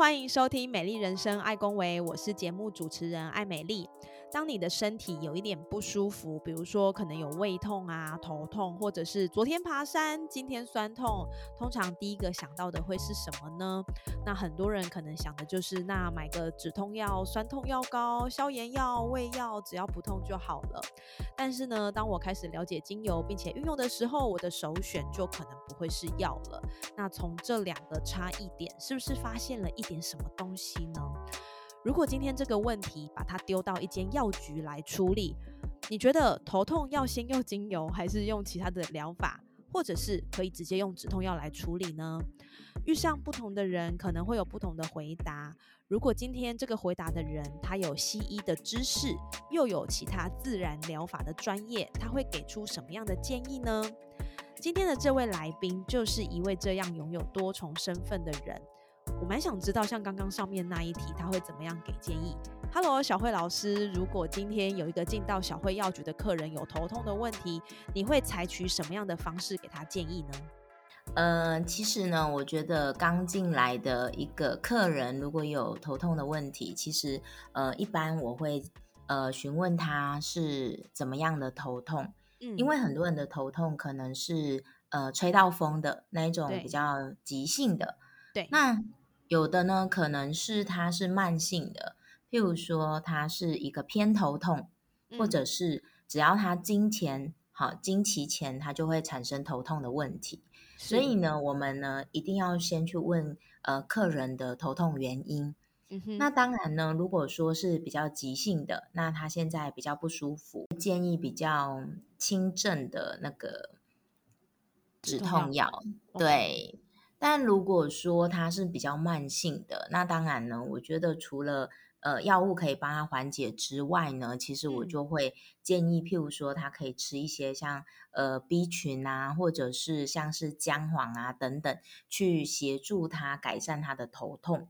欢迎收听《美丽人生爱恭维》，我是节目主持人艾美丽。当你的身体有一点不舒服，比如说可能有胃痛啊、头痛，或者是昨天爬山，今天酸痛，通常第一个想到的会是什么呢？那很多人可能想的就是，那买个止痛药、酸痛药膏、消炎药、胃药，只要不痛就好了。但是呢，当我开始了解精油并且运用的时候，我的首选就可能不会是药了。那从这两个差异点，是不是发现了一点什么东西呢？如果今天这个问题把它丢到一间药局来处理，你觉得头痛要先用精油，还是用其他的疗法，或者是可以直接用止痛药来处理呢？遇上不同的人，可能会有不同的回答。如果今天这个回答的人他有西医的知识，又有其他自然疗法的专业，他会给出什么样的建议呢？今天的这位来宾就是一位这样拥有多重身份的人。我蛮想知道，像刚刚上面那一题，他会怎么样给建议？Hello，小慧老师，如果今天有一个进到小慧药局的客人有头痛的问题，你会采取什么样的方式给他建议呢？呃，其实呢，我觉得刚进来的一个客人如果有头痛的问题，其实呃，一般我会呃询问他是怎么样的头痛，嗯，因为很多人的头痛可能是呃吹到风的那一种比较急性的，对，那。有的呢，可能是它是慢性的，譬如说它是一个偏头痛，或者是只要它经前好经期前，它就会产生头痛的问题。所以呢，我们呢一定要先去问呃客人的头痛原因。那当然呢，如果说是比较急性的，那他现在比较不舒服，建议比较轻症的那个止痛药，对。但如果说它是比较慢性的，那当然呢，我觉得除了呃药物可以帮他缓解之外呢，其实我就会建议，譬如说他可以吃一些像呃 B 群啊，或者是像是姜黄啊等等，去协助他改善他的头痛。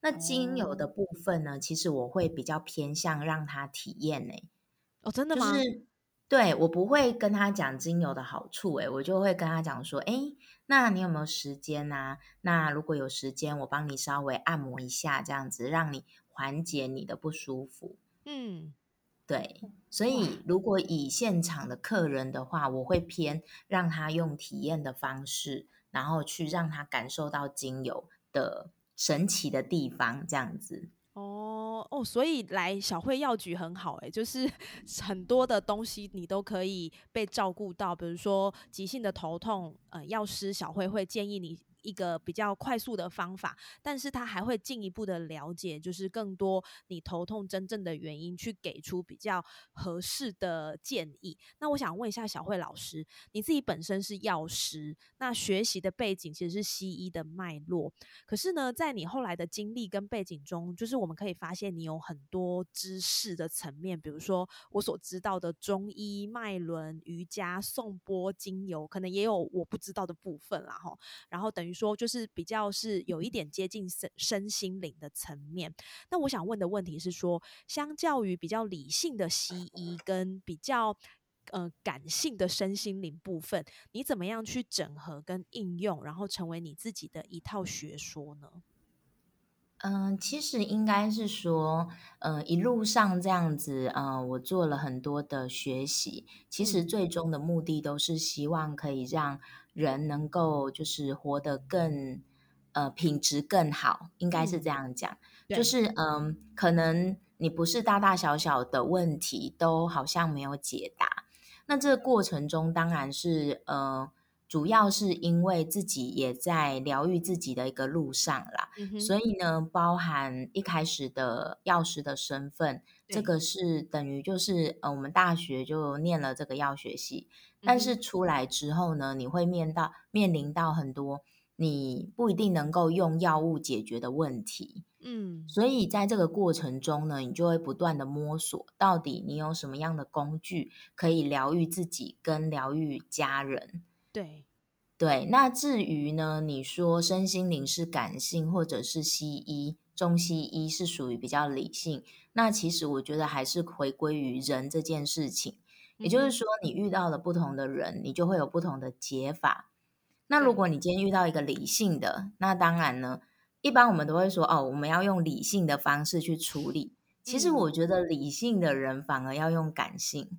那精油的部分呢，其实我会比较偏向让他体验呢。哦，真的吗？对我不会跟他讲精油的好处，诶，我就会跟他讲说，哎，那你有没有时间啊？那如果有时间，我帮你稍微按摩一下，这样子让你缓解你的不舒服。嗯，对，所以如果以现场的客人的话，我会偏让他用体验的方式，然后去让他感受到精油的神奇的地方，这样子。哦，所以来小慧药局很好哎，就是 很多的东西你都可以被照顾到，比如说急性的头痛，呃，药师小慧会建议你。一个比较快速的方法，但是他还会进一步的了解，就是更多你头痛真正的原因，去给出比较合适的建议。那我想问一下小慧老师，你自己本身是药师，那学习的背景其实是西医的脉络，可是呢，在你后来的经历跟背景中，就是我们可以发现你有很多知识的层面，比如说我所知道的中医、脉轮、瑜伽、颂钵、精油，可能也有我不知道的部分啦，哈。然后等于。说就是比较是有一点接近身身心灵的层面。那我想问的问题是说，相较于比较理性的西医跟比较呃感性的身心灵部分，你怎么样去整合跟应用，然后成为你自己的一套学说呢？嗯，其实应该是说，呃，一路上这样子，呃，我做了很多的学习，其实最终的目的都是希望可以让。人能够就是活得更呃品质更好，应该是这样讲，就是嗯，可能你不是大大小小的问题都好像没有解答，那这个过程中当然是呃，主要是因为自己也在疗愈自己的一个路上啦，所以呢，包含一开始的药师的身份，这个是等于就是呃，我们大学就念了这个药学系。但是出来之后呢，你会面到面临到很多你不一定能够用药物解决的问题。嗯，所以在这个过程中呢，你就会不断的摸索，到底你有什么样的工具可以疗愈自己跟疗愈家人。对对，那至于呢，你说身心灵是感性，或者是西医、中西医是属于比较理性，那其实我觉得还是回归于人这件事情。也就是说，你遇到了不同的人，你就会有不同的解法。那如果你今天遇到一个理性的，那当然呢。一般我们都会说哦，我们要用理性的方式去处理。其实我觉得理性的人反而要用感性。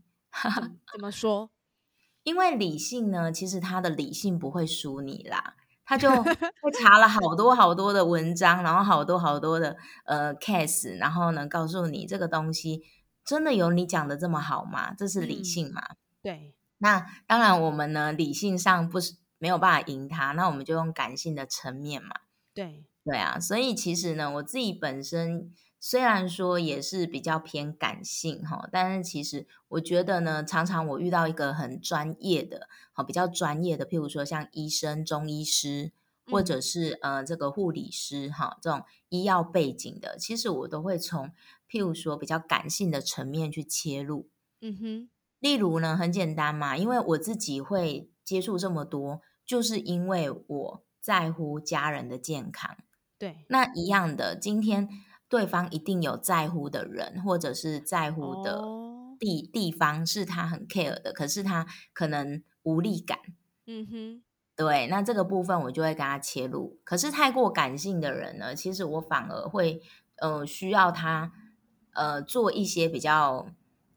怎么说？因为理性呢，其实他的理性不会输你啦，他就 会查了好多好多的文章，然后好多好多的呃 case，然后呢告诉你这个东西真的有你讲的这么好吗？这是理性嘛？对。那当然，我们呢理性上不是没有办法赢他，那我们就用感性的层面嘛。对。对啊，所以其实呢，我自己本身虽然说也是比较偏感性哈，但是其实我觉得呢，常常我遇到一个很专业的，好比较专业的，譬如说像医生、中医师，或者是呃这个护理师哈，这种医药背景的，其实我都会从譬如说比较感性的层面去切入。嗯哼，例如呢，很简单嘛，因为我自己会接触这么多，就是因为我在乎家人的健康。对，那一样的，今天对方一定有在乎的人，或者是在乎的地地方是他很 care 的，可是他可能无力感。嗯哼，对，那这个部分我就会跟他切入。可是太过感性的人呢，其实我反而会呃需要他呃做一些比较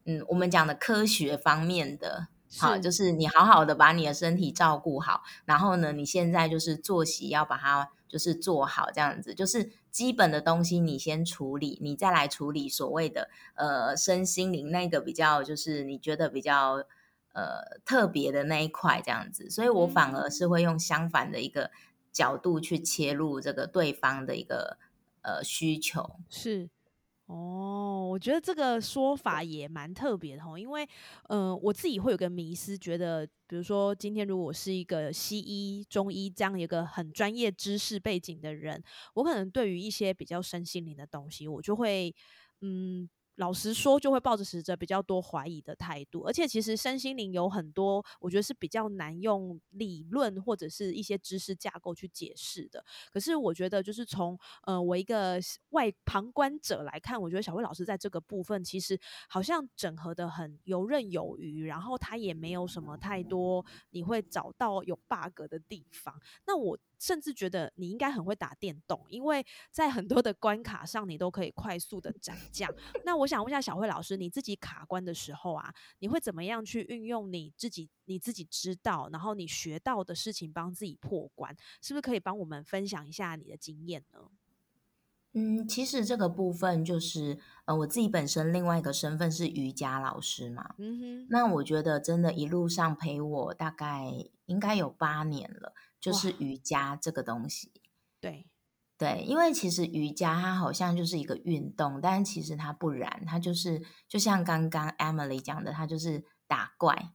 嗯我们讲的科学方面的。好，就是你好好的把你的身体照顾好，然后呢，你现在就是作息要把它就是做好，这样子，就是基本的东西你先处理，你再来处理所谓的呃身心灵那个比较就是你觉得比较呃特别的那一块这样子，所以我反而是会用相反的一个角度去切入这个对方的一个呃需求。是。哦，我觉得这个说法也蛮特别的，因为，嗯，我自己会有个迷思，觉得，比如说今天如果是一个西医、中医这样一个很专业知识背景的人，我可能对于一些比较身心灵的东西，我就会，嗯。老实说，就会抱着持着比较多怀疑的态度，而且其实身心灵有很多，我觉得是比较难用理论或者是一些知识架构去解释的。可是我觉得，就是从呃我一个外旁观者来看，我觉得小慧老师在这个部分其实好像整合的很游刃有余，然后他也没有什么太多你会找到有 bug 的地方。那我。甚至觉得你应该很会打电动，因为在很多的关卡上你都可以快速的斩将。那我想问一下小慧老师，你自己卡关的时候啊，你会怎么样去运用你自己你自己知道，然后你学到的事情帮自己破关？是不是可以帮我们分享一下你的经验呢？嗯，其实这个部分就是，呃，我自己本身另外一个身份是瑜伽老师嘛。嗯哼，那我觉得真的，一路上陪我大概应该有八年了。就是瑜伽这个东西，对对，因为其实瑜伽它好像就是一个运动，但其实它不然，它就是就像刚刚 Emily 讲的，它就是打怪。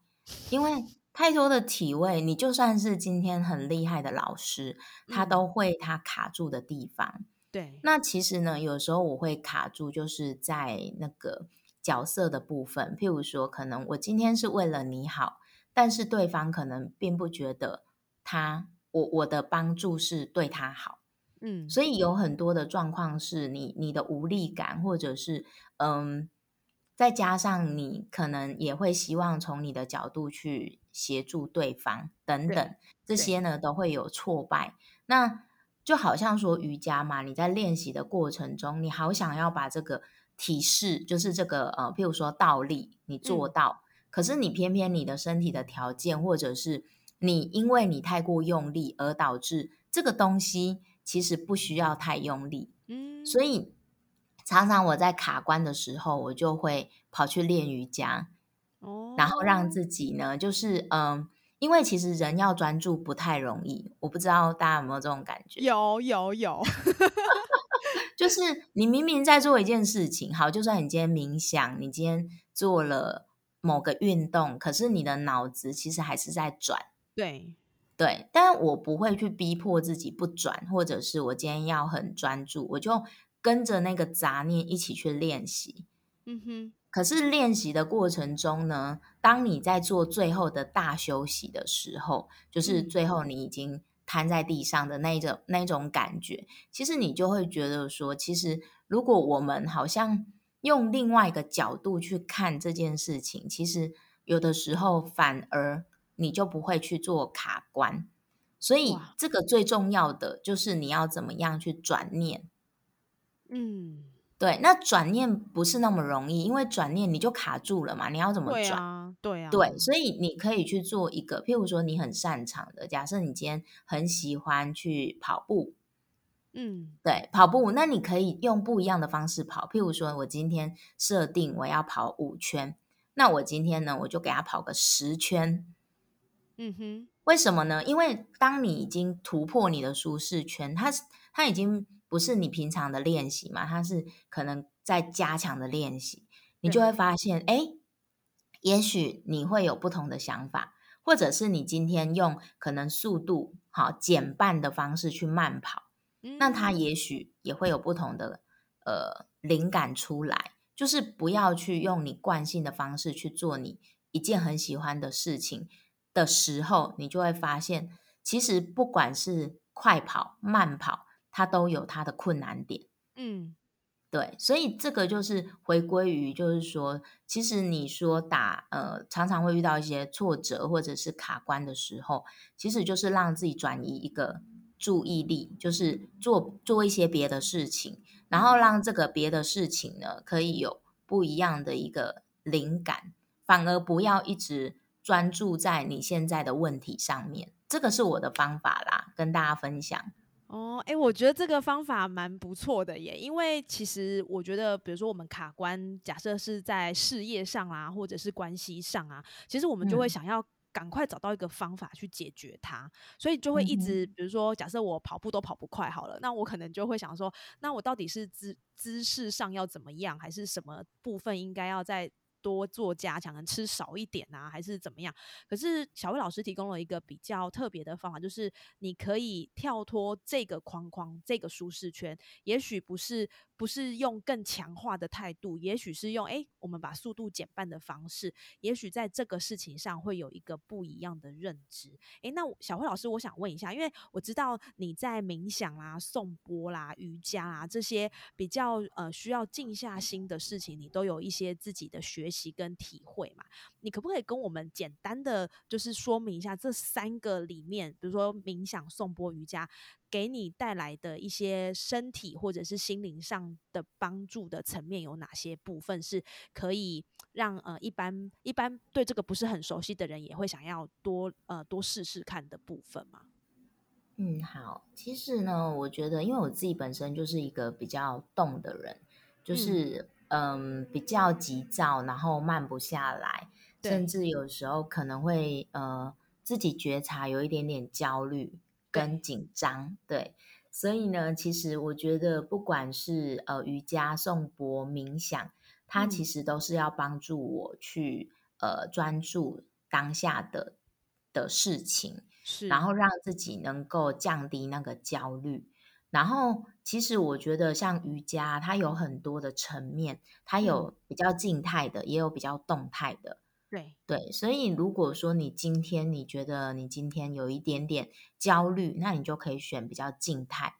因为太多的体位，你就算是今天很厉害的老师，他都会他卡住的地方。对，那其实呢，有时候我会卡住，就是在那个角色的部分，譬如说，可能我今天是为了你好，但是对方可能并不觉得他。我我的帮助是对他好，嗯，所以有很多的状况是你你的无力感，或者是嗯，再加上你可能也会希望从你的角度去协助对方等等，这些呢都会有挫败。那就好像说瑜伽嘛，你在练习的过程中，你好想要把这个体式，就是这个呃，譬如说倒立，你做到，可是你偏偏你的身体的条件或者是。你因为你太过用力，而导致这个东西其实不需要太用力。嗯，所以常常我在卡关的时候，我就会跑去练瑜伽，哦，然后让自己呢，就是嗯，因为其实人要专注不太容易，我不知道大家有没有这种感觉？有有有，就是你明明在做一件事情，好，就算你今天冥想，你今天做了某个运动，可是你的脑子其实还是在转。对，对，但我不会去逼迫自己不转，或者是我今天要很专注，我就跟着那个杂念一起去练习。嗯哼。可是练习的过程中呢，当你在做最后的大休息的时候，就是最后你已经瘫在地上的那种那种感觉，其实你就会觉得说，其实如果我们好像用另外一个角度去看这件事情，其实有的时候反而你就不会去做卡关。所以这个最重要的就是你要怎么样去转念。嗯。对，那转念不是那么容易，因为转念你就卡住了嘛。你要怎么转？对啊，对，所以你可以去做一个，譬如说你很擅长的，假设你今天很喜欢去跑步，嗯，对，跑步，那你可以用不一样的方式跑。譬如说我今天设定我要跑五圈，那我今天呢，我就给他跑个十圈。嗯哼，为什么呢？因为当你已经突破你的舒适圈，它它已经。不是你平常的练习嘛？它是可能在加强的练习，你就会发现，哎，也许你会有不同的想法，或者是你今天用可能速度好减半的方式去慢跑，那它也许也会有不同的呃灵感出来。就是不要去用你惯性的方式去做你一件很喜欢的事情的时候，你就会发现，其实不管是快跑、慢跑。它都有它的困难点，嗯，对，所以这个就是回归于，就是说，其实你说打呃，常常会遇到一些挫折或者是卡关的时候，其实就是让自己转移一个注意力，就是做做一些别的事情，然后让这个别的事情呢，可以有不一样的一个灵感，反而不要一直专注在你现在的问题上面。这个是我的方法啦，跟大家分享。哦，哎，我觉得这个方法蛮不错的耶，因为其实我觉得，比如说我们卡关，假设是在事业上啊，或者是关系上啊，其实我们就会想要赶快找到一个方法去解决它，所以就会一直，比如说，假设我跑步都跑不快好了，那我可能就会想说，那我到底是姿姿势上要怎么样，还是什么部分应该要在。多做加强，吃少一点啊，还是怎么样？可是小魏老师提供了一个比较特别的方法，就是你可以跳脱这个框框，这个舒适圈，也许不是。不是用更强化的态度，也许是用哎，我们把速度减半的方式，也许在这个事情上会有一个不一样的认知。哎，那小慧老师，我想问一下，因为我知道你在冥想啦、颂钵啦、瑜伽啦这些比较呃需要静下心的事情，你都有一些自己的学习习跟体会嘛？你可不可以跟我们简单的就是说明一下这三个里面，比如说冥想、颂钵、瑜伽。给你带来的一些身体或者是心灵上的帮助的层面有哪些部分是可以让呃一般一般对这个不是很熟悉的人也会想要多呃多试试看的部分吗？嗯，好，其实呢，我觉得因为我自己本身就是一个比较动的人，就是嗯比较急躁，然后慢不下来，甚至有时候可能会呃自己觉察有一点点焦虑。跟紧张，对，所以呢，其实我觉得，不管是呃瑜伽、颂钵、冥想，它其实都是要帮助我去呃专注当下的的事情，是，然后让自己能够降低那个焦虑。然后，其实我觉得像瑜伽，它有很多的层面，它有比较静态的，也有比较动态的。对对，所以如果说你今天你觉得你今天有一点点焦虑，那你就可以选比较静态。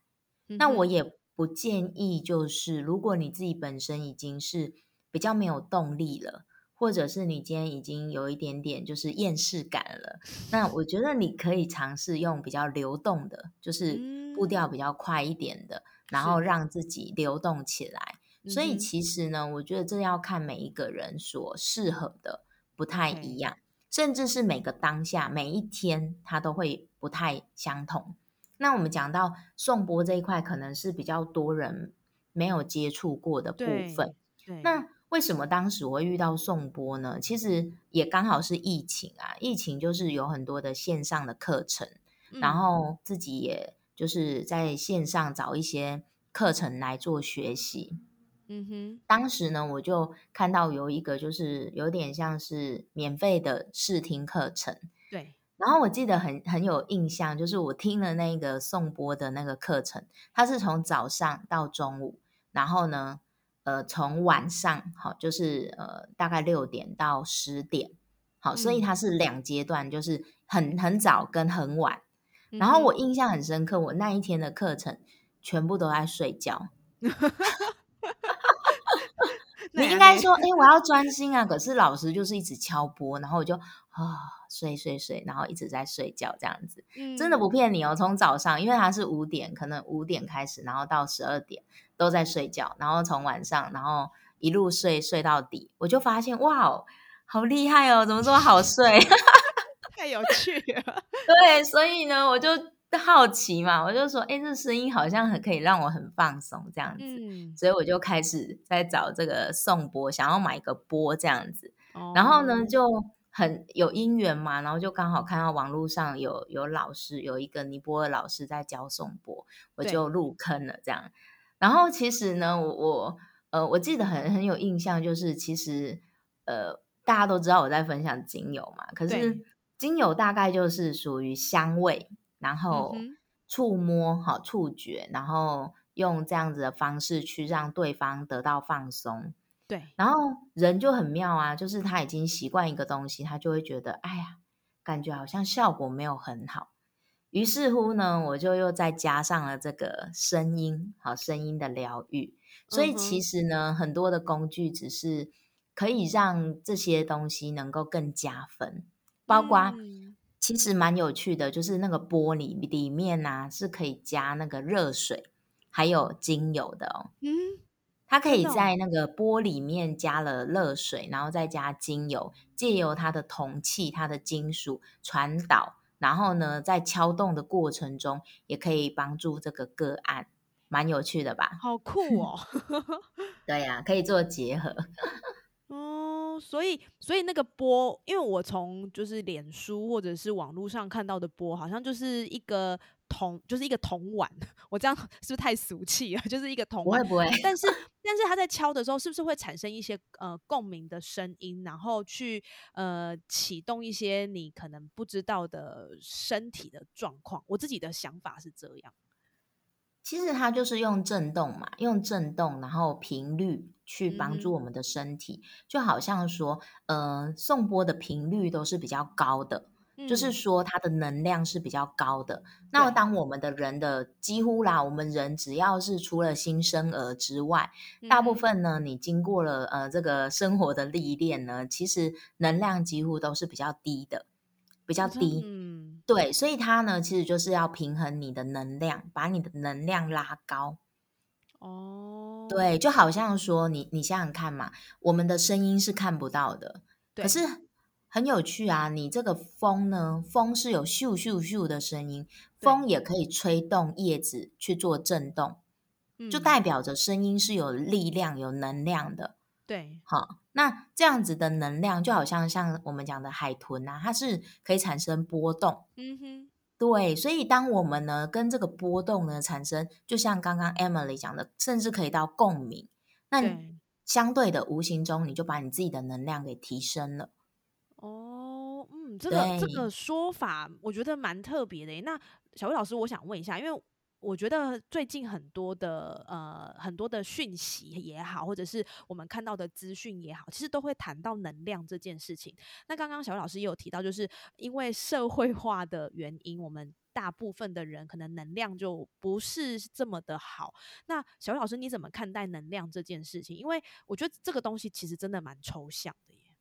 那我也不建议，就是如果你自己本身已经是比较没有动力了，或者是你今天已经有一点点就是厌世感了，那我觉得你可以尝试用比较流动的，就是步调比较快一点的，然后让自己流动起来。所以其实呢，我觉得这要看每一个人所适合的。不太一样，甚至是每个当下每一天，它都会不太相同。那我们讲到颂钵这一块，可能是比较多人没有接触过的部分。那为什么当时我会遇到颂钵呢？其实也刚好是疫情啊，疫情就是有很多的线上的课程，然后自己也就是在线上找一些课程来做学习。嗯哼，当时呢，我就看到有一个，就是有点像是免费的试听课程。对然后我记得很很有印象，就是我听了那个颂钵的那个课程，它是从早上到中午，然后呢，呃，从晚上好，就是呃大概六点到十点，好，所以它是两阶段，就是很很早跟很晚。然后我印象很深刻，我那一天的课程全部都在睡觉。你应该说，哎，我要专心啊！可是老师就是一直敲钵，然后我就啊睡睡睡，然后一直在睡觉这样子。真的不骗你哦，从早上，因为他是五点，可能五点开始，然后到十二点都在睡觉，然后从晚上，然后一路睡睡到底，我就发现哇哦，好厉害哦，怎么这么好睡？太有趣了。对，所以呢，我就。好奇嘛，我就说，哎，这声音好像很可以让我很放松这样子，所以我就开始在找这个送钵，想要买一个钵这样子。然后呢，就很有姻缘嘛，然后就刚好看到网络上有有老师，有一个尼泊尔老师在教送钵，我就入坑了这样。然后其实呢，我我呃，我记得很很有印象，就是其实呃，大家都知道我在分享精油嘛，可是精油大概就是属于香味。然后触摸好触觉，然后用这样子的方式去让对方得到放松。对，然后人就很妙啊，就是他已经习惯一个东西，他就会觉得，哎呀，感觉好像效果没有很好。于是乎呢，我就又再加上了这个声音，好声音的疗愈。所以其实呢，很多的工具只是可以让这些东西能够更加分，包括。其实蛮有趣的，就是那个玻璃里面呢是可以加那个热水，还有精油的哦。嗯，它可以在那个玻里面加了热水，然后再加精油，借由它的铜器、它的金属传导，然后呢，在敲动的过程中，也可以帮助这个个案，蛮有趣的吧？好酷 哦！对呀，可以做结合。所以，所以那个波，因为我从就是脸书或者是网络上看到的波，好像就是一个铜，就是一个铜碗。我这样 是不是太俗气了？就是一个铜碗，不会。但是，但是他在敲的时候，是不是会产生一些呃共鸣的声音，然后去呃启动一些你可能不知道的身体的状况？我自己的想法是这样。其实它就是用震动嘛，用震动，然后频率去帮助我们的身体，就好像说，呃，送波的频率都是比较高的，就是说它的能量是比较高的。那当我们的人的几乎啦，我们人只要是除了新生儿之外，大部分呢，你经过了呃这个生活的历练呢，其实能量几乎都是比较低的。比较低，嗯，对，所以它呢，其实就是要平衡你的能量，把你的能量拉高。哦，对，就好像说你，你想想看嘛，我们的声音是看不到的，可是很有趣啊。你这个风呢，风是有咻咻咻的声音，风也可以吹动叶子去做震动，就代表着声音是有力量、有能量的。对，好，那这样子的能量就好像像我们讲的海豚啊，它是可以产生波动。嗯哼，对，所以当我们呢跟这个波动呢产生，就像刚刚 Emily 讲的，甚至可以到共鸣，那相对的无形中你就把你自己的能量给提升了。哦，嗯，这个这个说法我觉得蛮特别的。那小薇老师，我想问一下，因为。我觉得最近很多的呃很多的讯息也好，或者是我们看到的资讯也好，其实都会谈到能量这件事情。那刚刚小老师也有提到，就是因为社会化的原因，我们大部分的人可能能量就不是这么的好。那小老师你怎么看待能量这件事情？因为我觉得这个东西其实真的蛮抽象的耶。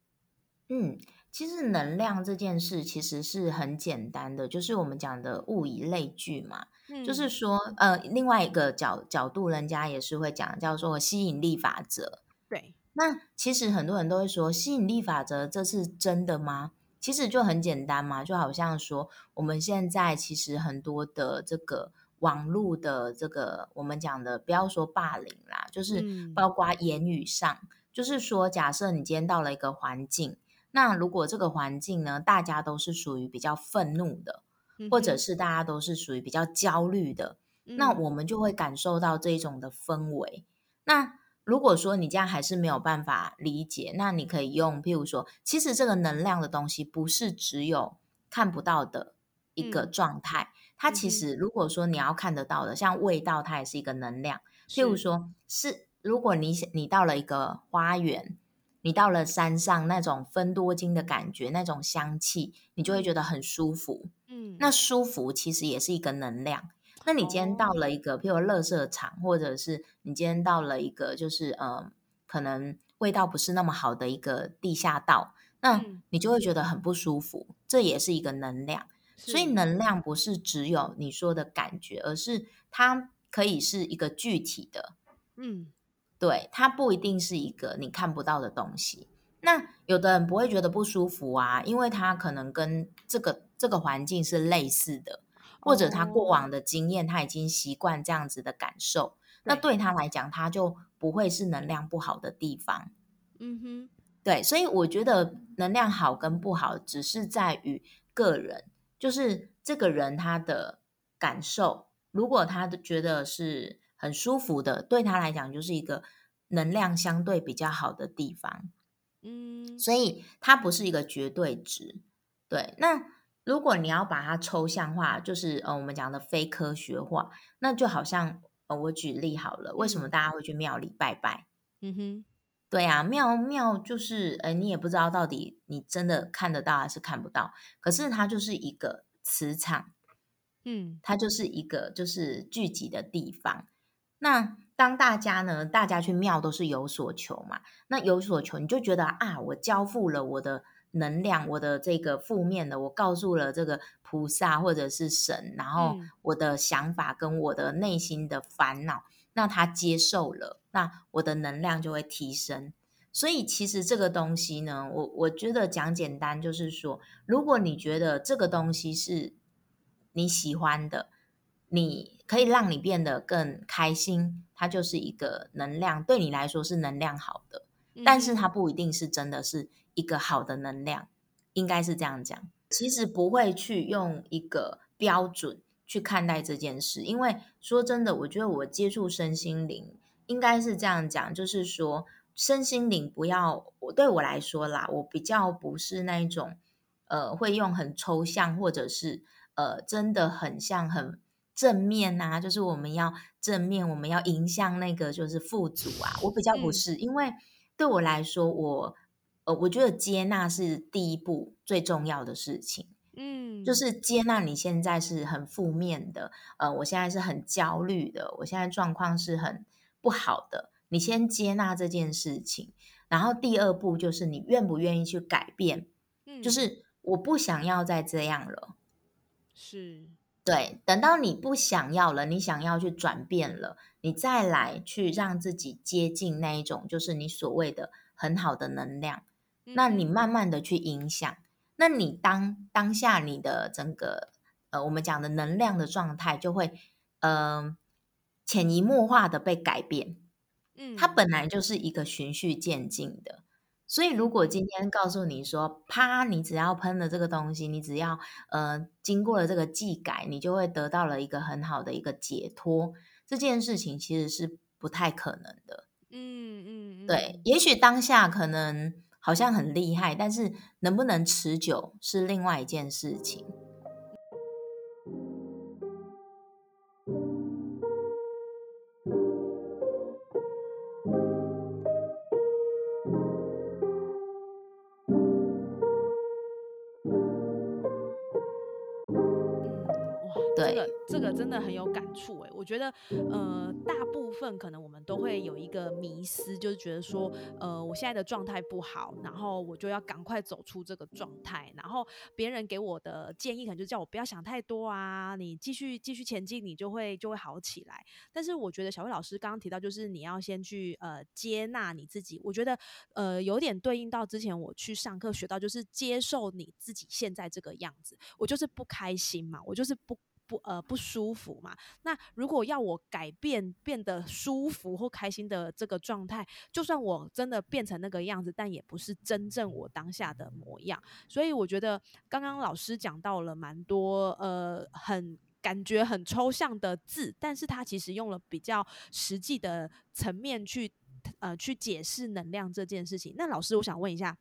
嗯。其实能量这件事其实是很简单的，就是我们讲的物以类聚嘛，就是说，呃，另外一个角角度，人家也是会讲叫做吸引力法则。对，那其实很多人都会说，吸引力法则这是真的吗？其实就很简单嘛，就好像说，我们现在其实很多的这个网络的这个我们讲的，不要说霸凌啦，就是包括言语上，就是说，假设你今天到了一个环境。那如果这个环境呢，大家都是属于比较愤怒的，或者是大家都是属于比较焦虑的，那我们就会感受到这种的氛围。那如果说你这样还是没有办法理解，那你可以用，譬如说，其实这个能量的东西不是只有看不到的一个状态。它其实如果说你要看得到的，像味道，它也是一个能量。譬如说，是如果你你到了一个花园，你到了山上那种分多金的感觉，那种香气，你就会觉得很舒服。嗯，那舒服其实也是一个能量。那你今天到了一个，譬如乐色场，或者是你今天到了一个，就是呃，可能味道不是那么好的一个地下道，那你就会觉得很不舒服。这也是一个能量。所以能量不是只有你说的感觉，而是它可以是一个具体的。嗯，对，它不一定是一个你看不到的东西。那有的人不会觉得不舒服啊，因为他可能跟这个这个环境是类似的。或者他过往的经验，他已经习惯这样子的感受，那对他来讲，他就不会是能量不好的地方。嗯哼，对，所以我觉得能量好跟不好，只是在于个人，就是这个人他的感受。如果他的觉得是很舒服的，对他来讲就是一个能量相对比较好的地方。嗯，所以它不是一个绝对值。对，那。如果你要把它抽象化，就是呃，我们讲的非科学化，那就好像呃，我举例好了，为什么大家会去庙里拜拜？嗯哼，对啊，庙庙就是呃，你也不知道到底你真的看得到还是看不到，可是它就是一个磁场，嗯，它就是一个就是聚集的地方。那当大家呢，大家去庙都是有所求嘛，那有所求，你就觉得啊，我交付了我的。能量，我的这个负面的，我告诉了这个菩萨或者是神，然后我的想法跟我的内心的烦恼，那他接受了，那我的能量就会提升。所以其实这个东西呢，我我觉得讲简单就是说，如果你觉得这个东西是你喜欢的，你可以让你变得更开心，它就是一个能量，对你来说是能量好的，但是它不一定是真的是。一个好的能量，应该是这样讲。其实不会去用一个标准去看待这件事，因为说真的，我觉得我接触身心灵，应该是这样讲，就是说身心灵不要我对我来说啦，我比较不是那一种呃，会用很抽象或者是呃，真的很像很正面啊，就是我们要正面，我们要迎向那个就是富足啊。我比较不是，因为对我来说，我。呃，我觉得接纳是第一步最重要的事情。嗯，就是接纳你现在是很负面的，呃，我现在是很焦虑的，我现在状况是很不好的。你先接纳这件事情，然后第二步就是你愿不愿意去改变。嗯，就是我不想要再这样了。是，对。等到你不想要了，你想要去转变了，你再来去让自己接近那一种，就是你所谓的很好的能量。那你慢慢的去影响，那你当当下你的整个呃，我们讲的能量的状态就会呃潜移默化的被改变。嗯，它本来就是一个循序渐进的，所以如果今天告诉你说，啪，你只要喷了这个东西，你只要呃经过了这个技改，你就会得到了一个很好的一个解脱，这件事情其实是不太可能的。嗯嗯，对，也许当下可能。好像很厉害，但是能不能持久是另外一件事情。这个这个真的很有感触哎，我觉得呃，大部分可能我们都会有一个迷失，就是觉得说，呃，我现在的状态不好，然后我就要赶快走出这个状态，然后别人给我的建议可能就叫我不要想太多啊，你继续继续前进，你就会就会好起来。但是我觉得小慧老师刚刚提到，就是你要先去呃接纳你自己，我觉得呃有点对应到之前我去上课学到，就是接受你自己现在这个样子，我就是不开心嘛，我就是不。不呃不舒服嘛？那如果要我改变变得舒服或开心的这个状态，就算我真的变成那个样子，但也不是真正我当下的模样。所以我觉得刚刚老师讲到了蛮多呃很感觉很抽象的字，但是他其实用了比较实际的层面去呃去解释能量这件事情。那老师，我想问一下。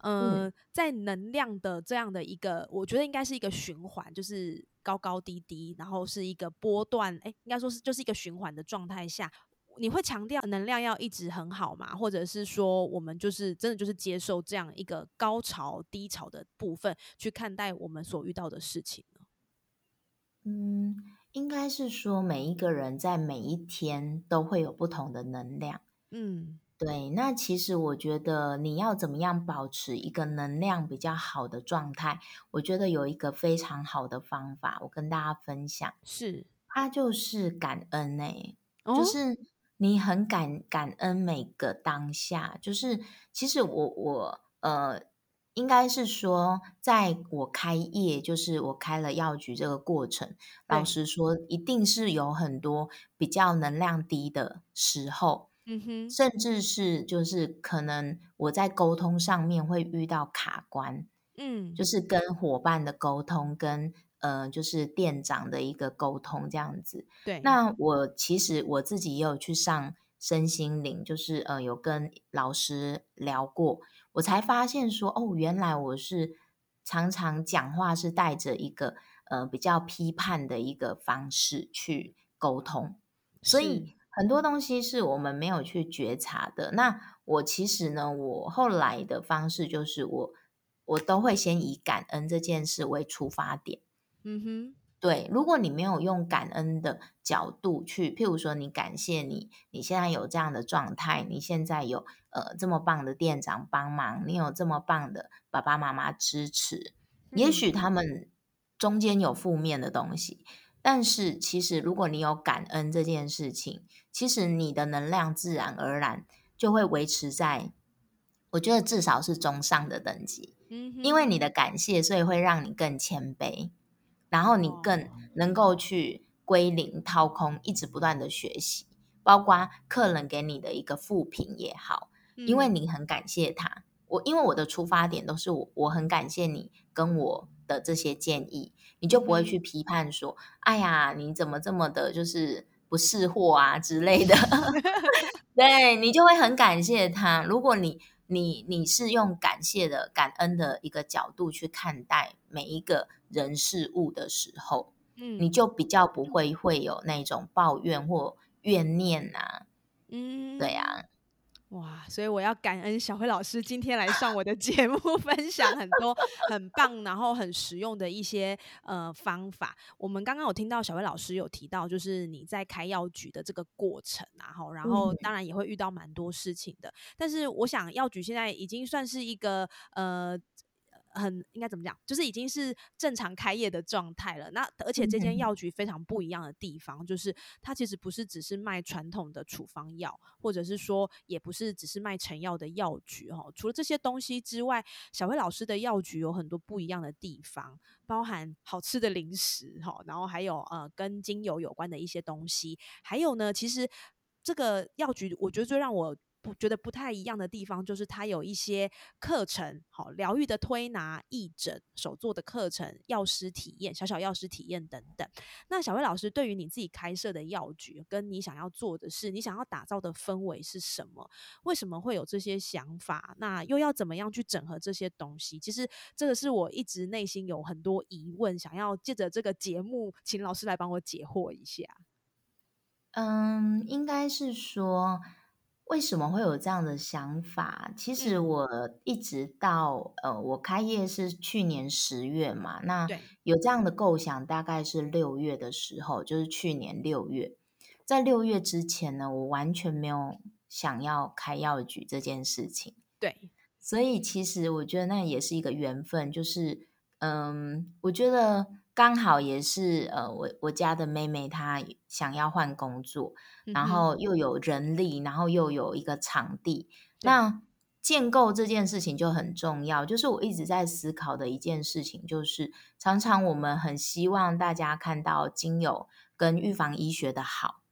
呃，在能量的这样的一个，我觉得应该是一个循环，就是高高低低，然后是一个波段，哎，应该说是就是一个循环的状态下，你会强调能量要一直很好嘛？或者是说，我们就是真的就是接受这样一个高潮低潮的部分，去看待我们所遇到的事情呢？嗯，应该是说每一个人在每一天都会有不同的能量，嗯。对，那其实我觉得你要怎么样保持一个能量比较好的状态，我觉得有一个非常好的方法，我跟大家分享，是。它就是感恩诶，就是你很感感恩每个当下，就是其实我我呃，应该是说，在我开业，就是我开了药局这个过程，老实说，一定是有很多比较能量低的时候。嗯哼，甚至是就是可能我在沟通上面会遇到卡关，嗯，就是跟伙伴的沟通，跟呃就是店长的一个沟通这样子。对，那我其实我自己也有去上身心灵，就是呃有跟老师聊过，我才发现说哦，原来我是常常讲话是带着一个呃比较批判的一个方式去沟通，所以。很多东西是我们没有去觉察的。那我其实呢，我后来的方式就是我我都会先以感恩这件事为出发点。嗯哼，对。如果你没有用感恩的角度去，譬如说你感谢你你现在有这样的状态，你现在有呃这么棒的店长帮忙，你有这么棒的爸爸妈妈支持，也许他们中间有负面的东西。但是，其实如果你有感恩这件事情，其实你的能量自然而然就会维持在，我觉得至少是中上的等级。嗯，因为你的感谢，所以会让你更谦卑，然后你更能够去归零、掏空，一直不断的学习，包括客人给你的一个负评也好，因为你很感谢他。我因为我的出发点都是我，我很感谢你跟我的这些建议。你就不会去批判说：“哎呀，你怎么这么的，就是不识货啊之类的。” 对你就会很感谢他。如果你你你是用感谢的、感恩的一个角度去看待每一个人事物的时候，嗯，你就比较不会会有那种抱怨或怨念呐。嗯，对呀。哇，所以我要感恩小辉老师今天来上我的节目，分享很多很棒，然后很实用的一些呃方法。我们刚刚有听到小辉老师有提到，就是你在开药局的这个过程啊，然后当然也会遇到蛮多事情的。但是我想药局现在已经算是一个呃。很应该怎么讲，就是已经是正常开业的状态了。那而且这间药局非常不一样的地方，就是它其实不是只是卖传统的处方药，或者是说也不是只是卖成药的药局哦。除了这些东西之外，小薇老师的药局有很多不一样的地方，包含好吃的零食哈，然后还有呃跟精油有关的一些东西，还有呢，其实这个药局我觉得最让我。不觉得不太一样的地方，就是它有一些课程，好疗愈的推拿、义诊、手做的课程、药师体验、小小药师体验等等。那小薇老师对于你自己开设的药局，跟你想要做的事，你想要打造的氛围是什么？为什么会有这些想法？那又要怎么样去整合这些东西？其实这个是我一直内心有很多疑问，想要借着这个节目，请老师来帮我解惑一下。嗯，应该是说。为什么会有这样的想法？其实我一直到呃，我开业是去年十月嘛，那有这样的构想，大概是六月的时候，就是去年六月。在六月之前呢，我完全没有想要开药局这件事情。对，所以其实我觉得那也是一个缘分，就是嗯，我觉得。刚好也是呃，我我家的妹妹她想要换工作，然后又有人力，然后又有一个场地，那建构这件事情就很重要。就是我一直在思考的一件事情，就是常常我们很希望大家看到精油跟预防医学的好，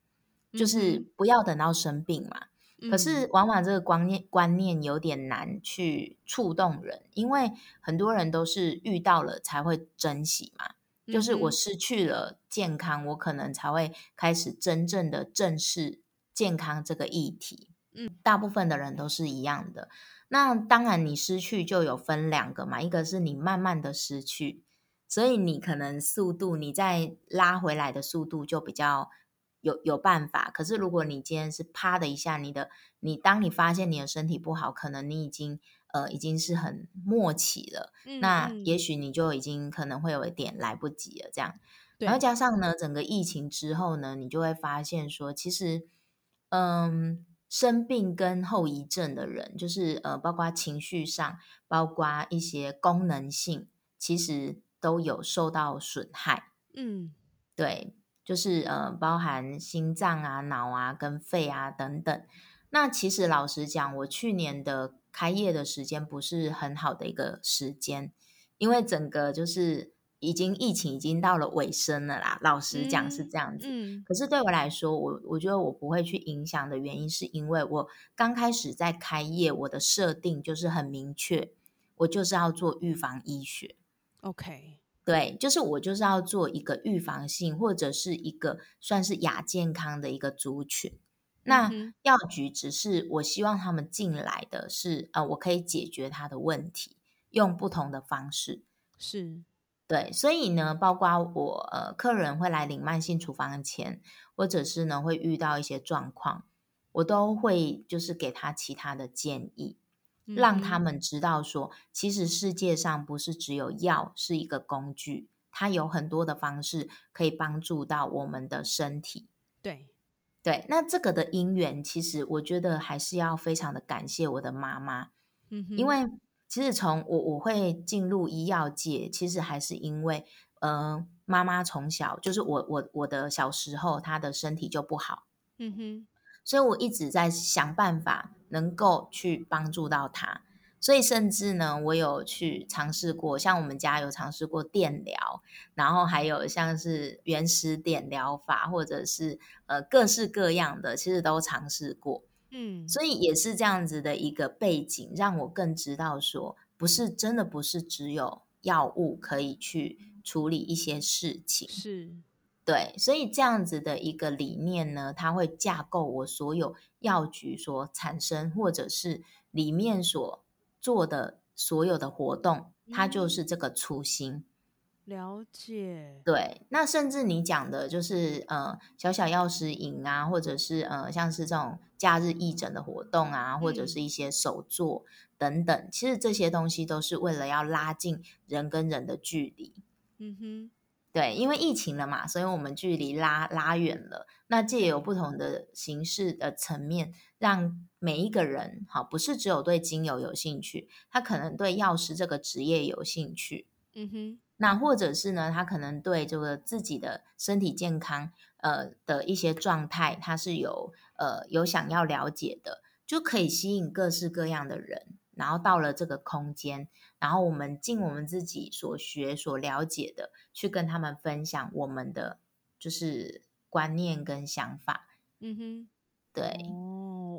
就是不要等到生病嘛。可是往往这个观念观念有点难去触动人，因为很多人都是遇到了才会珍惜嘛。就是我失去了健康，我可能才会开始真正的正视健康这个议题。嗯，大部分的人都是一样的。那当然，你失去就有分两个嘛，一个是你慢慢的失去，所以你可能速度你再拉回来的速度就比较有有办法。可是如果你今天是啪的一下，你的你当你发现你的身体不好，可能你已经呃已经是很默契了，那也许你就已经可能会有一点来不及了这样。然后加上呢，整个疫情之后呢，你就会发现说，其实嗯。生病跟后遗症的人，就是呃，包括情绪上，包括一些功能性，其实都有受到损害。嗯，对，就是呃，包含心脏啊、脑啊、跟肺啊等等。那其实老实讲，我去年的开业的时间不是很好的一个时间，因为整个就是。已经疫情已经到了尾声了啦，老实讲是这样子。嗯，可是对我来说，我我觉得我不会去影响的原因，是因为我刚开始在开业，我的设定就是很明确，我就是要做预防医学。OK，对，就是我就是要做一个预防性或者是一个算是亚健康的一个族群。那药局只是我希望他们进来的是，呃，我可以解决他的问题，用不同的方式。是。对，所以呢，包括我呃，客人会来领慢性处方钱，或者是呢会遇到一些状况，我都会就是给他其他的建议，让他们知道说，其实世界上不是只有药是一个工具，它有很多的方式可以帮助到我们的身体。对，对，那这个的因缘，其实我觉得还是要非常的感谢我的妈妈，嗯，因为。其实从我我会进入医药界，其实还是因为，呃，妈妈从小就是我我我的小时候，她的身体就不好，嗯哼，所以我一直在想办法能够去帮助到她，所以甚至呢，我有去尝试过，像我们家有尝试过电疗，然后还有像是原始点疗法，或者是呃各式各样的，其实都尝试过。嗯，所以也是这样子的一个背景，让我更知道说，不是真的不是只有药物可以去处理一些事情，是。对，所以这样子的一个理念呢，它会架构我所有药局所产生或者是里面所做的所有的活动，它就是这个初心。了解，对，那甚至你讲的就是呃小小药师营啊，或者是呃像是这种假日义诊的活动啊，或者是一些手作等等，其实这些东西都是为了要拉近人跟人的距离。嗯哼，对，因为疫情了嘛，所以我们距离拉拉远了。那借由不同的形式的层面，让每一个人好，不是只有对精油有兴趣，他可能对药师这个职业有兴趣。嗯哼。那或者是呢，他可能对这个自己的身体健康，呃的一些状态，他是有呃有想要了解的，就可以吸引各式各样的人，然后到了这个空间，然后我们尽我们自己所学所了解的，去跟他们分享我们的就是观念跟想法。嗯哼，对。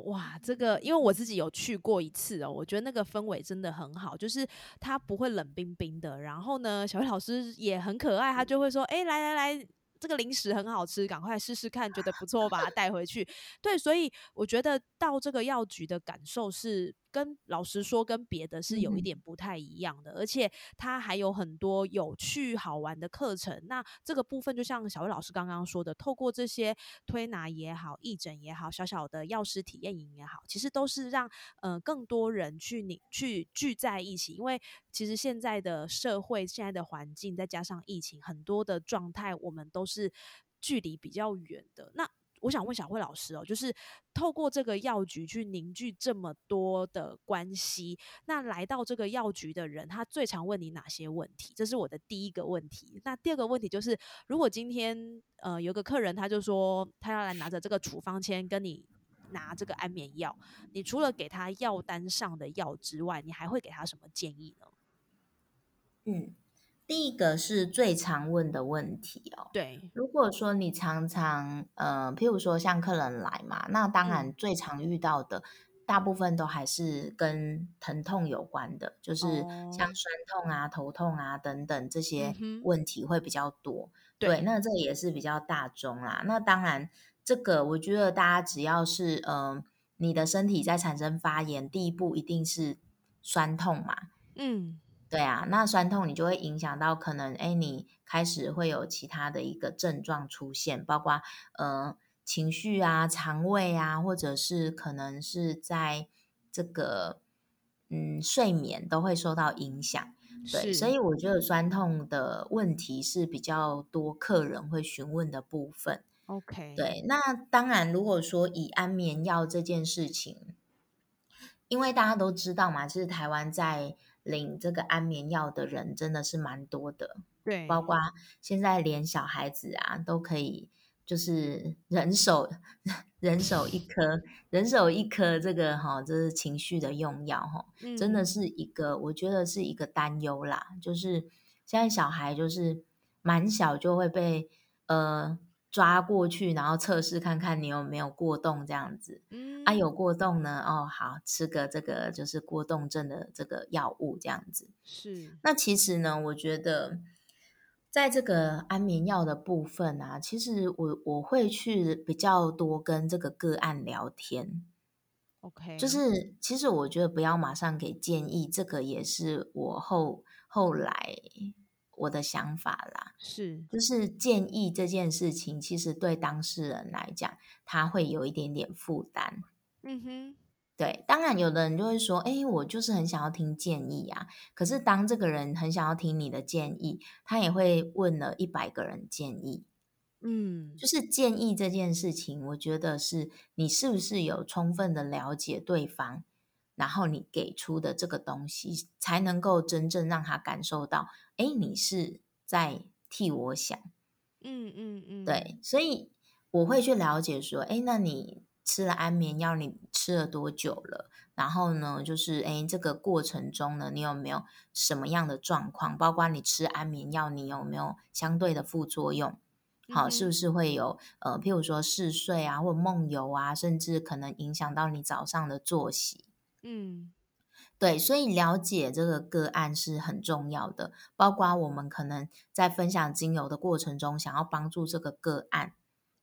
哇，这个因为我自己有去过一次哦，我觉得那个氛围真的很好，就是它不会冷冰冰的。然后呢，小薇老师也很可爱，他就会说：“哎，来来来。”这个零食很好吃，赶快试试看，觉得不错，把它带回去。对，所以我觉得到这个药局的感受是，跟老实说，跟别的是有一点不太一样的，而且它还有很多有趣好玩的课程。那这个部分就像小魏老师刚刚说的，透过这些推拿也好、义诊也好、小小的药师体验营也好，其实都是让呃更多人去你去聚在一起，因为其实现在的社会、现在的环境，再加上疫情，很多的状态，我们都是距离比较远的。那我想问小慧老师哦，就是透过这个药局去凝聚这么多的关系，那来到这个药局的人，他最常问你哪些问题？这是我的第一个问题。那第二个问题就是，如果今天呃有个客人，他就说他要来拿着这个处方签跟你拿这个安眠药，你除了给他药单上的药之外，你还会给他什么建议呢？嗯。第一个是最常问的问题哦。对，如果说你常常呃，譬如说像客人来嘛，那当然最常遇到的，大部分都还是跟疼痛有关的，就是像酸痛啊、头痛啊等等这些问题会比较多。对，那这也是比较大众啦。那当然，这个我觉得大家只要是嗯你的身体在产生发炎，第一步一定是酸痛嘛。嗯，对啊，那酸痛你就会影响到可能，哎，你开始会有其他的一个症状出现，包括呃情绪啊、肠胃啊，或者是可能是在这个嗯睡眠都会受到影响。对，所以我觉得酸痛的问题是比较多客人会询问的部分。OK，对，那当然，如果说以安眠药这件事情，因为大家都知道嘛，就是台湾在领这个安眠药的人真的是蛮多的，对，包括现在连小孩子啊都可以，就是人手 人手一颗，人手一颗这个哈，这是情绪的用药哈，真的是一个，我觉得是一个担忧啦，就是现在小孩就是蛮小就会被呃。抓过去，然后测试看看你有没有过动这样子。嗯，啊，有过动呢，哦，好，吃个这个就是过动症的这个药物这样子。是。那其实呢，我觉得在这个安眠药的部分啊，其实我我会去比较多跟这个个案聊天。OK，就是其实我觉得不要马上给建议，这个也是我后后来。我的想法啦，是就是建议这件事情，其实对当事人来讲，他会有一点点负担。嗯哼，对，当然有的人就会说，哎，我就是很想要听建议啊。可是当这个人很想要听你的建议，他也会问了一百个人建议。嗯，就是建议这件事情，我觉得是你是不是有充分的了解对方。然后你给出的这个东西，才能够真正让他感受到，哎，你是在替我想，嗯嗯嗯，对，所以我会去了解说，哎，那你吃了安眠药，你吃了多久了？然后呢，就是哎，这个过程中呢，你有没有什么样的状况？包括你吃安眠药，你有没有相对的副作用？好，是不是会有呃，譬如说嗜睡啊，或梦游啊，甚至可能影响到你早上的作息？嗯，对，所以了解这个个案是很重要的。包括我们可能在分享精油的过程中，想要帮助这个个案，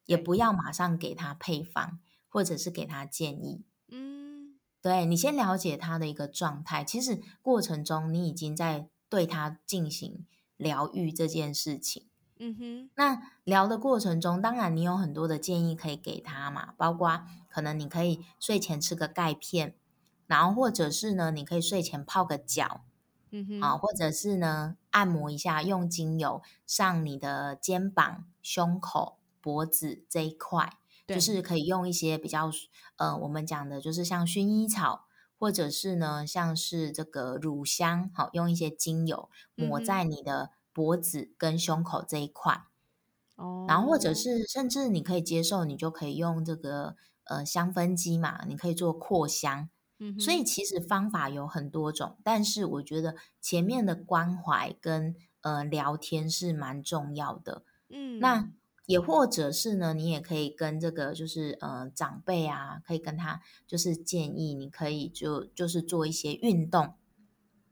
也不要马上给他配方，或者是给他建议。嗯，对你先了解他的一个状态，其实过程中你已经在对他进行疗愈这件事情。嗯哼，那聊的过程中，当然你有很多的建议可以给他嘛，包括可能你可以睡前吃个钙片。然后，或者是呢，你可以睡前泡个脚，嗯哼，啊，或者是呢，按摩一下，用精油上你的肩膀、胸口、脖子这一块，就是可以用一些比较，呃，我们讲的就是像薰衣草，或者是呢，像是这个乳香，好，用一些精油抹在你的脖子跟胸口这一块，哦，然后或者是甚至你可以接受，你就可以用这个呃香氛机嘛，你可以做扩香。所以其实方法有很多种，但是我觉得前面的关怀跟呃聊天是蛮重要的。嗯，那也或者是呢，你也可以跟这个就是呃长辈啊，可以跟他就是建议，你可以就就是做一些运动。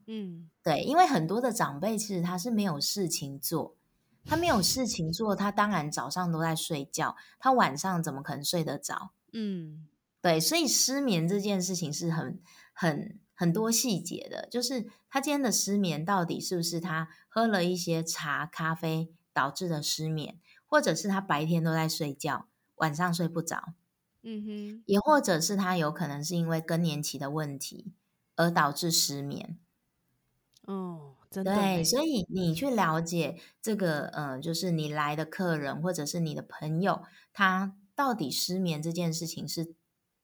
嗯，对，因为很多的长辈其实他是没有事情做，他没有事情做，他当然早上都在睡觉，他晚上怎么可能睡得着？嗯。对，所以失眠这件事情是很、很、很多细节的。就是他今天的失眠到底是不是他喝了一些茶、咖啡导致的失眠，或者是他白天都在睡觉，晚上睡不着？嗯哼，也或者是他有可能是因为更年期的问题而导致失眠。哦，真的。对，所以你去了解这个，呃，就是你来的客人或者是你的朋友，他到底失眠这件事情是。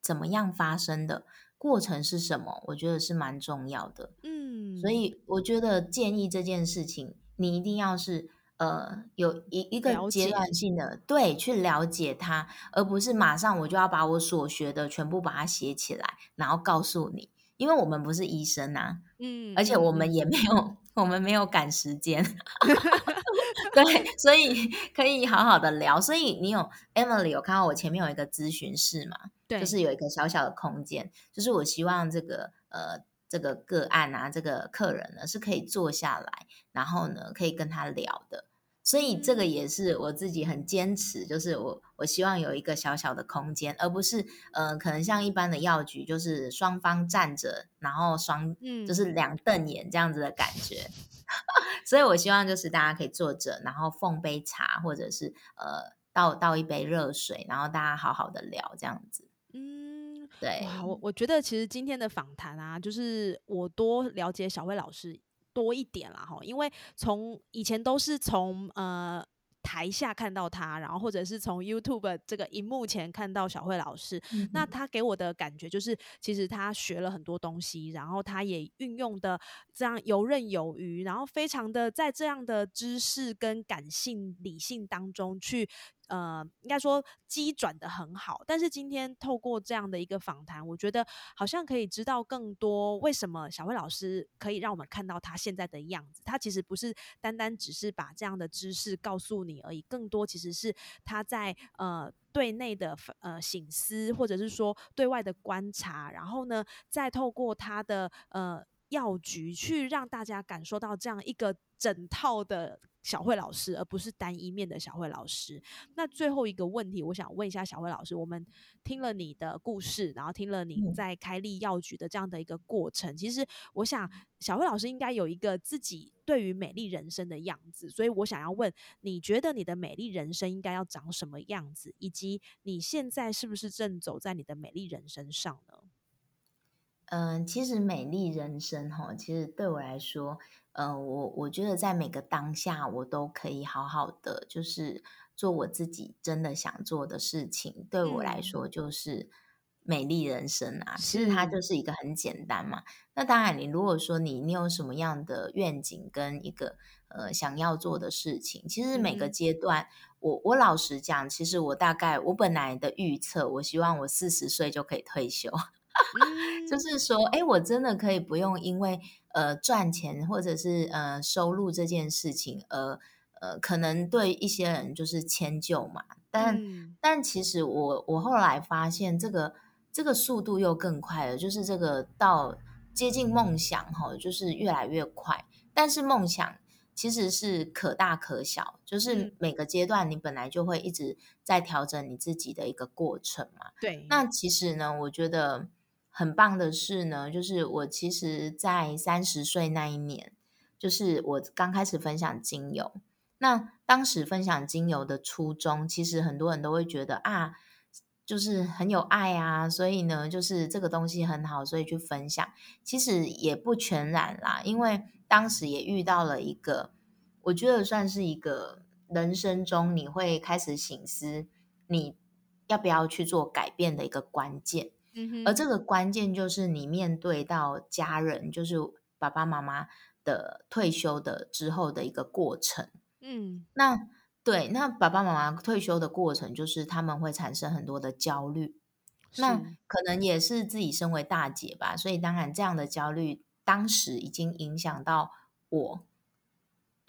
怎么样发生的过程是什么？我觉得是蛮重要的。嗯，所以我觉得建议这件事情，你一定要是呃有一一个阶段性的对去了解它，而不是马上我就要把我所学的全部把它写起来，然后告诉你。因为我们不是医生啊，嗯，而且我们也没有，我们没有赶时间。对，所以可以好好的聊。所以你有 Emily 有看到我前面有一个咨询室嘛？对，就是有一个小小的空间，就是我希望这个呃这个个案啊，这个客人呢是可以坐下来，然后呢可以跟他聊的。所以这个也是我自己很坚持，就是我我希望有一个小小的空间，而不是呃，可能像一般的药局，就是双方站着，然后双嗯，就是两瞪眼这样子的感觉。所以我希望就是大家可以坐着，然后奉杯茶，或者是呃倒倒一杯热水，然后大家好好的聊这样子。嗯，对。哇，我我觉得其实今天的访谈啊，就是我多了解小慧老师。多一点啦，哈，因为从以前都是从呃台下看到他，然后或者是从 YouTube 这个荧幕前看到小慧老师，那他给我的感觉就是，其实他学了很多东西，然后他也运用的这样游刃有余，然后非常的在这样的知识跟感性理性当中去。呃，应该说机转的很好，但是今天透过这样的一个访谈，我觉得好像可以知道更多为什么小慧老师可以让我们看到他现在的样子。他其实不是单单只是把这样的知识告诉你而已，更多其实是他在呃对内的呃醒思，或者是说对外的观察，然后呢，再透过他的呃药局去让大家感受到这样一个整套的。小慧老师，而不是单一面的小慧老师。那最后一个问题，我想问一下小慧老师：我们听了你的故事，然后听了你在开立药局的这样的一个过程，其实我想小慧老师应该有一个自己对于美丽人生的样子。所以我想要问，你觉得你的美丽人生应该要长什么样子？以及你现在是不是正走在你的美丽人生上呢？嗯，其实美丽人生哈，其实对我来说。呃，我我觉得在每个当下，我都可以好好的，就是做我自己真的想做的事情。对我来说，就是美丽人生啊。其实它就是一个很简单嘛。那当然，你如果说你你有什么样的愿景跟一个呃想要做的事情，其实每个阶段，我我老实讲，其实我大概我本来的预测，我希望我四十岁就可以退休。就是说，哎，我真的可以不用因为呃赚钱或者是呃收入这件事情，而呃可能对一些人就是迁就嘛。但但其实我我后来发现，这个这个速度又更快了，就是这个到接近梦想哈，就是越来越快。但是梦想其实是可大可小，就是每个阶段你本来就会一直在调整你自己的一个过程嘛。对。那其实呢，我觉得。很棒的是呢，就是我其实，在三十岁那一年，就是我刚开始分享精油。那当时分享精油的初衷，其实很多人都会觉得啊，就是很有爱啊，所以呢，就是这个东西很好，所以去分享。其实也不全然啦，因为当时也遇到了一个，我觉得算是一个人生中你会开始醒思，你要不要去做改变的一个关键。而这个关键就是你面对到家人，就是爸爸妈妈的退休的之后的一个过程。嗯，那对，那爸爸妈妈退休的过程，就是他们会产生很多的焦虑。那可能也是自己身为大姐吧，所以当然这样的焦虑，当时已经影响到我。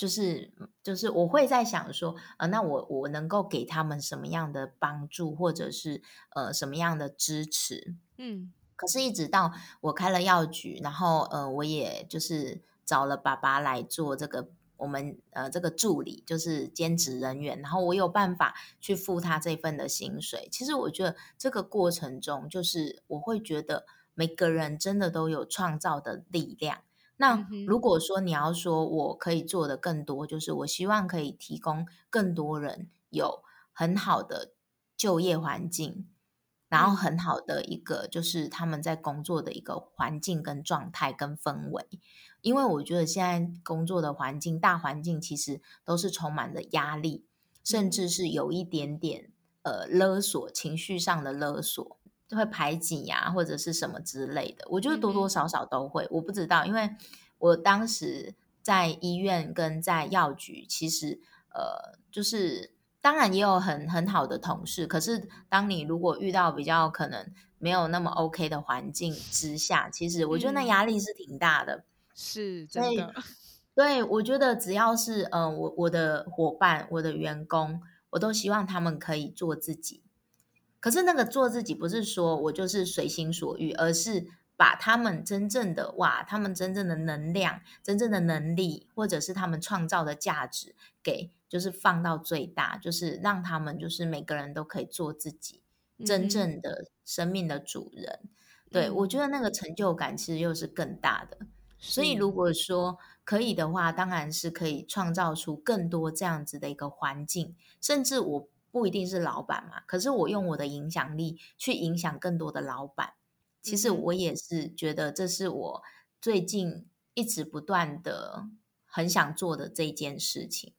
就是就是我会在想说，呃，那我我能够给他们什么样的帮助，或者是呃什么样的支持？嗯，可是，一直到我开了药局，然后呃，我也就是找了爸爸来做这个我们呃这个助理，就是兼职人员，然后我有办法去付他这份的薪水。其实我觉得这个过程中，就是我会觉得每个人真的都有创造的力量。那如果说你要说我可以做的更多，就是我希望可以提供更多人有很好的就业环境，然后很好的一个就是他们在工作的一个环境跟状态跟氛围，因为我觉得现在工作的环境大环境其实都是充满了压力，甚至是有一点点呃勒索情绪上的勒索。就会排挤呀，或者是什么之类的，我觉得多多少少都会。我不知道，因为我当时在医院跟在药局，其实呃，就是当然也有很很好的同事。可是当你如果遇到比较可能没有那么 OK 的环境之下，其实我觉得那压力是挺大的。是真的，对，我觉得只要是嗯，我我的伙伴、我的员工，我都希望他们可以做自己。可是那个做自己不是说我就是随心所欲，而是把他们真正的哇，他们真正的能量、真正的能力，或者是他们创造的价值给就是放到最大，就是让他们就是每个人都可以做自己真正的生命的主人。对我觉得那个成就感其实又是更大的。所以如果说可以的话，当然是可以创造出更多这样子的一个环境，甚至我不一定是老板嘛，可是我用我的影响力去影响更多的老板。其实我也是觉得这是我最近一直不断的很想做的这件事情。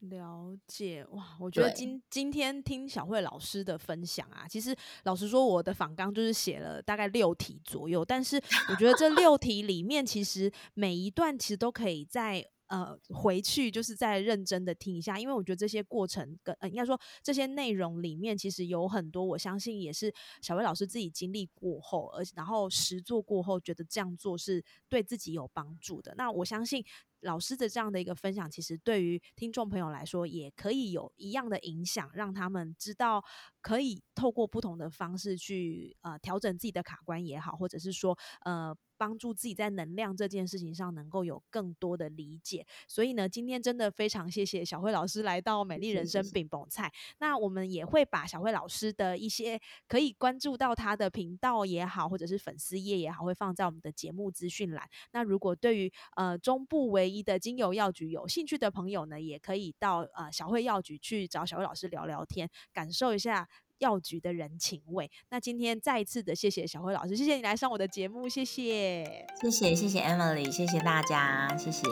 了解哇，我觉得今今天听小慧老师的分享啊，其实老实说，我的访纲就是写了大概六题左右，但是我觉得这六题里面，其实每一段其实都可以在。呃，回去就是再认真的听一下，因为我觉得这些过程跟呃，应该说这些内容里面，其实有很多，我相信也是小薇老师自己经历过后，而然后实做过后，觉得这样做是对自己有帮助的。那我相信老师的这样的一个分享，其实对于听众朋友来说，也可以有一样的影响，让他们知道可以透过不同的方式去呃调整自己的卡关也好，或者是说呃。帮助自己在能量这件事情上能够有更多的理解，所以呢，今天真的非常谢谢小慧老师来到美丽人生饼饼菜。那我们也会把小慧老师的一些可以关注到他的频道也好，或者是粉丝页也好，会放在我们的节目资讯栏。那如果对于呃中部唯一的精油药局有兴趣的朋友呢，也可以到呃小慧药局去找小慧老师聊聊天，感受一下。药局的人情味。那今天再一次的谢谢小辉老师，谢谢你来上我的节目，谢谢，谢谢，谢谢 Emily，谢谢大家，谢谢。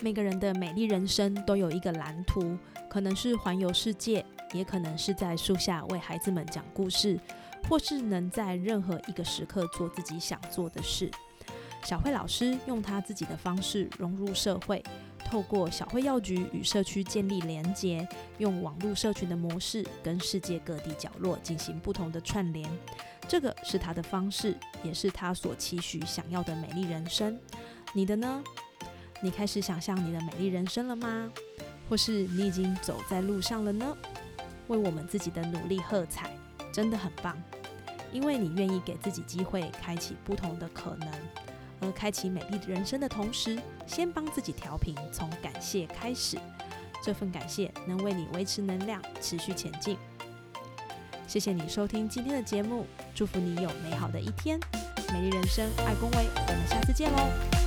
每个人的美丽人生都有一个蓝图，可能是环游世界，也可能是在树下为孩子们讲故事，或是能在任何一个时刻做自己想做的事。小慧老师用她自己的方式融入社会，透过小慧药局与社区建立连结，用网络社群的模式跟世界各地角落进行不同的串联。这个是她的方式，也是她所期许想要的美丽人生。你的呢？你开始想象你的美丽人生了吗？或是你已经走在路上了呢？为我们自己的努力喝彩，真的很棒！因为你愿意给自己机会，开启不同的可能。开启美丽的人生的同时，先帮自己调频，从感谢开始。这份感谢能为你维持能量，持续前进。谢谢你收听今天的节目，祝福你有美好的一天。美丽人生，爱恭维，我们下次见喽。